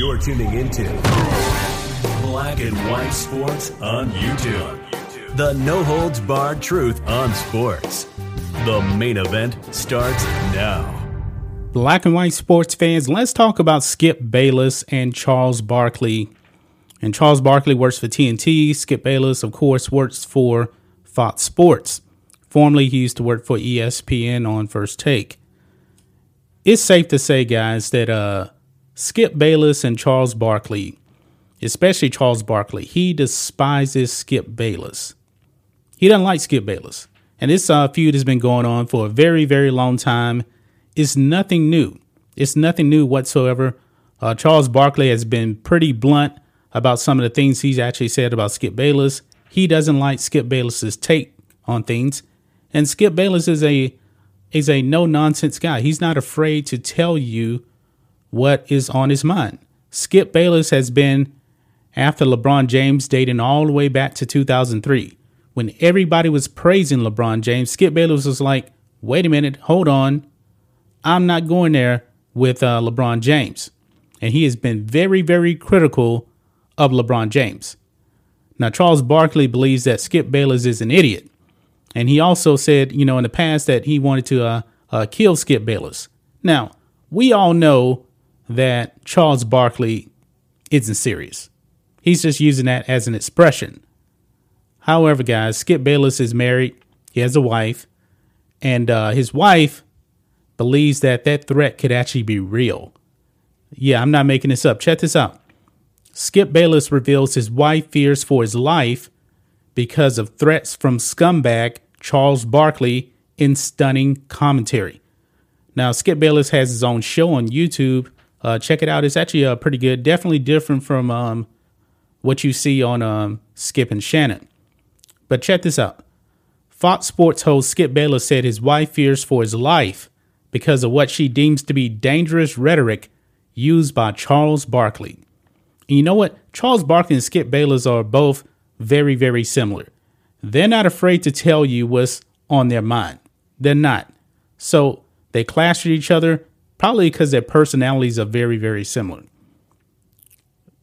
You're tuning into Black and White Sports on YouTube. The no holds barred truth on sports. The main event starts now. Black and white sports fans, let's talk about Skip Bayless and Charles Barkley. And Charles Barkley works for TNT. Skip Bayless, of course, works for Fox Sports. Formerly, he used to work for ESPN on First Take. It's safe to say, guys, that uh, Skip Bayless and Charles Barkley, especially Charles Barkley, he despises Skip Bayless. He doesn't like Skip Bayless. And this uh, feud has been going on for a very, very long time. It's nothing new. It's nothing new whatsoever. Uh, Charles Barkley has been pretty blunt about some of the things he's actually said about Skip Bayless. He doesn't like Skip Bayless's take on things. And Skip Bayless is a is a no nonsense guy. He's not afraid to tell you what is on his mind. Skip Bayless has been after LeBron James dating all the way back to 2003. When everybody was praising LeBron James, Skip Bayless was like, wait a minute, hold on. I'm not going there with uh, LeBron James. And he has been very, very critical of LeBron James. Now, Charles Barkley believes that Skip Bayless is an idiot. And he also said, you know, in the past that he wanted to uh, uh, kill Skip Bayless. Now, we all know that Charles Barkley isn't serious. He's just using that as an expression. However, guys, Skip Bayless is married. He has a wife. And uh, his wife believes that that threat could actually be real. Yeah, I'm not making this up. Check this out. Skip Bayless reveals his wife fears for his life because of threats from scumbag Charles Barkley in stunning commentary. Now, Skip Bayless has his own show on YouTube. Uh, check it out. It's actually uh, pretty good. Definitely different from um, what you see on um, Skip and Shannon. But check this out. Fox Sports host Skip Bayless said his wife fears for his life because of what she deems to be dangerous rhetoric used by Charles Barkley. And you know what? Charles Barkley and Skip Bayless are both very, very similar. They're not afraid to tell you what's on their mind. They're not. So they clash with each other, probably because their personalities are very, very similar.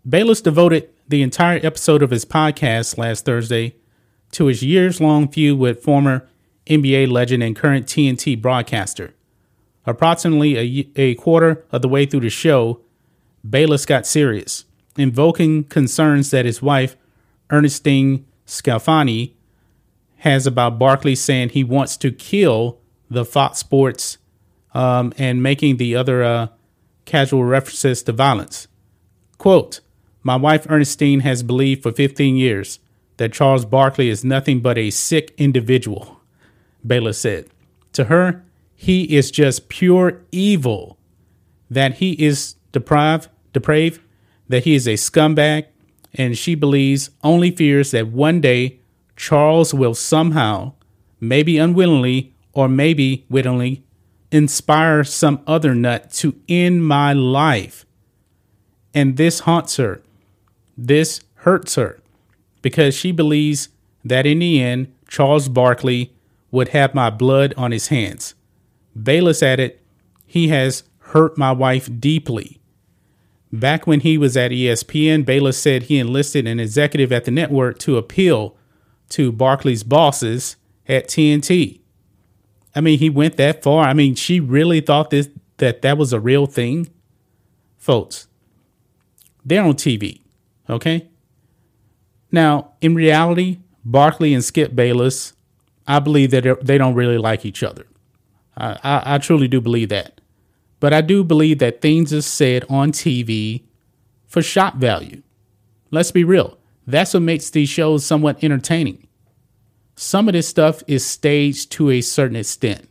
Bayless devoted the entire episode of his podcast last Thursday to his years long feud with former NBA legend and current TNT broadcaster. Approximately a, a quarter of the way through the show, Bayless got serious, invoking concerns that his wife Ernestine Sclafani has about Barkley saying he wants to kill the Fox Sports um, and making the other uh, casual references to violence. Quote, my wife Ernestine has believed for 15 years that Charles Barkley is nothing but a sick individual, Bayless said. To her, he is just pure evil, that he is deprived, depraved, that he is a scumbag, and she believes only fears that one day Charles will somehow, maybe unwillingly or maybe wittingly, inspire some other nut to end my life. And this haunts her. This hurts her because she believes that in the end, Charles Barkley would have my blood on his hands. Bayless added, He has hurt my wife deeply. Back when he was at ESPN, Bayless said he enlisted an executive at the network to appeal to Barkley's bosses at TNT. I mean, he went that far. I mean, she really thought this that that was a real thing. Folks, they're on TV, okay? Now, in reality, Barkley and Skip Bayless, I believe that they don't really like each other. I, I, I truly do believe that. But I do believe that things are said on TV for shock value. Let's be real. That's what makes these shows somewhat entertaining. Some of this stuff is staged to a certain extent.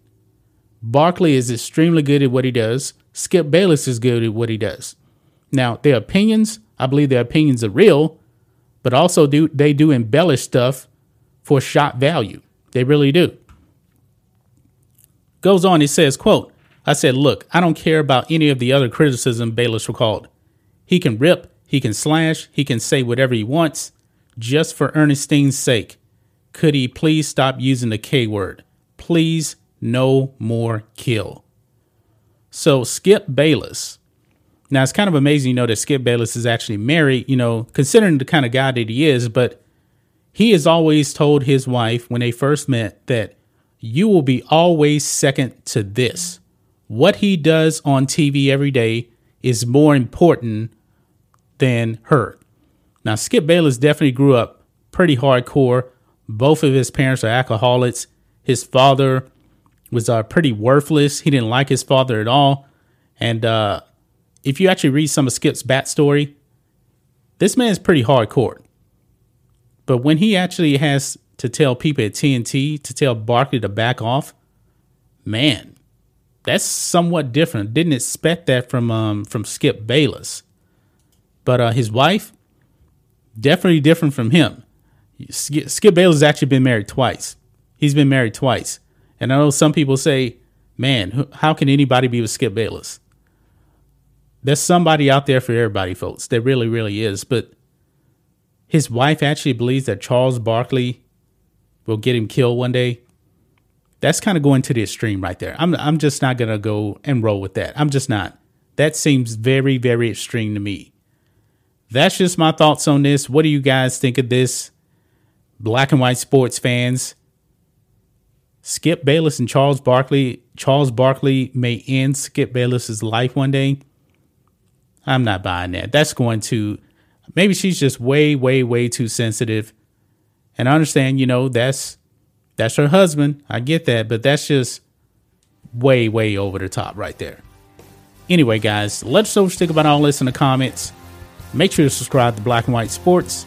Barkley is extremely good at what he does. Skip Bayless is good at what he does. Now, their opinions, I believe their opinions are real, but also do they do embellish stuff for shot value. They really do. Goes on, he says, quote, I said, look, I don't care about any of the other criticism Bayless recalled. He can rip, he can slash, he can say whatever he wants, just for Ernestine's sake. Could he please stop using the K word? Please, no more kill. So Skip Bayless Now it's kind of amazing, you know, that Skip Bayless is actually married, you know, considering the kind of guy that he is, but he has always told his wife when they first met that you will be always second to this. What he does on TV every day is more important than her. Now, Skip Bayless definitely grew up pretty hardcore. Both of his parents are alcoholics. His father was uh, pretty worthless. He didn't like his father at all. And uh, if you actually read some of Skip's backstory, this man is pretty hardcore. But when he actually has to tell people at TNT to tell Barkley to back off, man, that's somewhat different. Didn't expect that from um, from Skip Bayless. But uh, his wife, definitely different from him. Skip, Bayless has actually been married twice. He's been married twice. And I know some people say, man, how can anybody be with Skip Bayless? there's somebody out there for everybody, folks. There really, really is. But his wife actually believes that Charles Barkley will get him killed one day. That's kind of going to the extreme right there. I'm I'm just not gonna go and roll with that. I'm just not. That seems very, very extreme to me. That's just my thoughts on this. What do you guys think of this? Black and white sports fans. Skip Bayless and Charles Barkley. Charles Barkley may end Skip Bayless's life one day. I'm not buying that. That's going to maybe she's just way, way, way too sensitive. And I understand, you know, that's that's her husband. I get that, but that's just way, way over the top right there. Anyway, guys, let us know what you think about all this in the comments. Make sure to subscribe to Black and White Sports,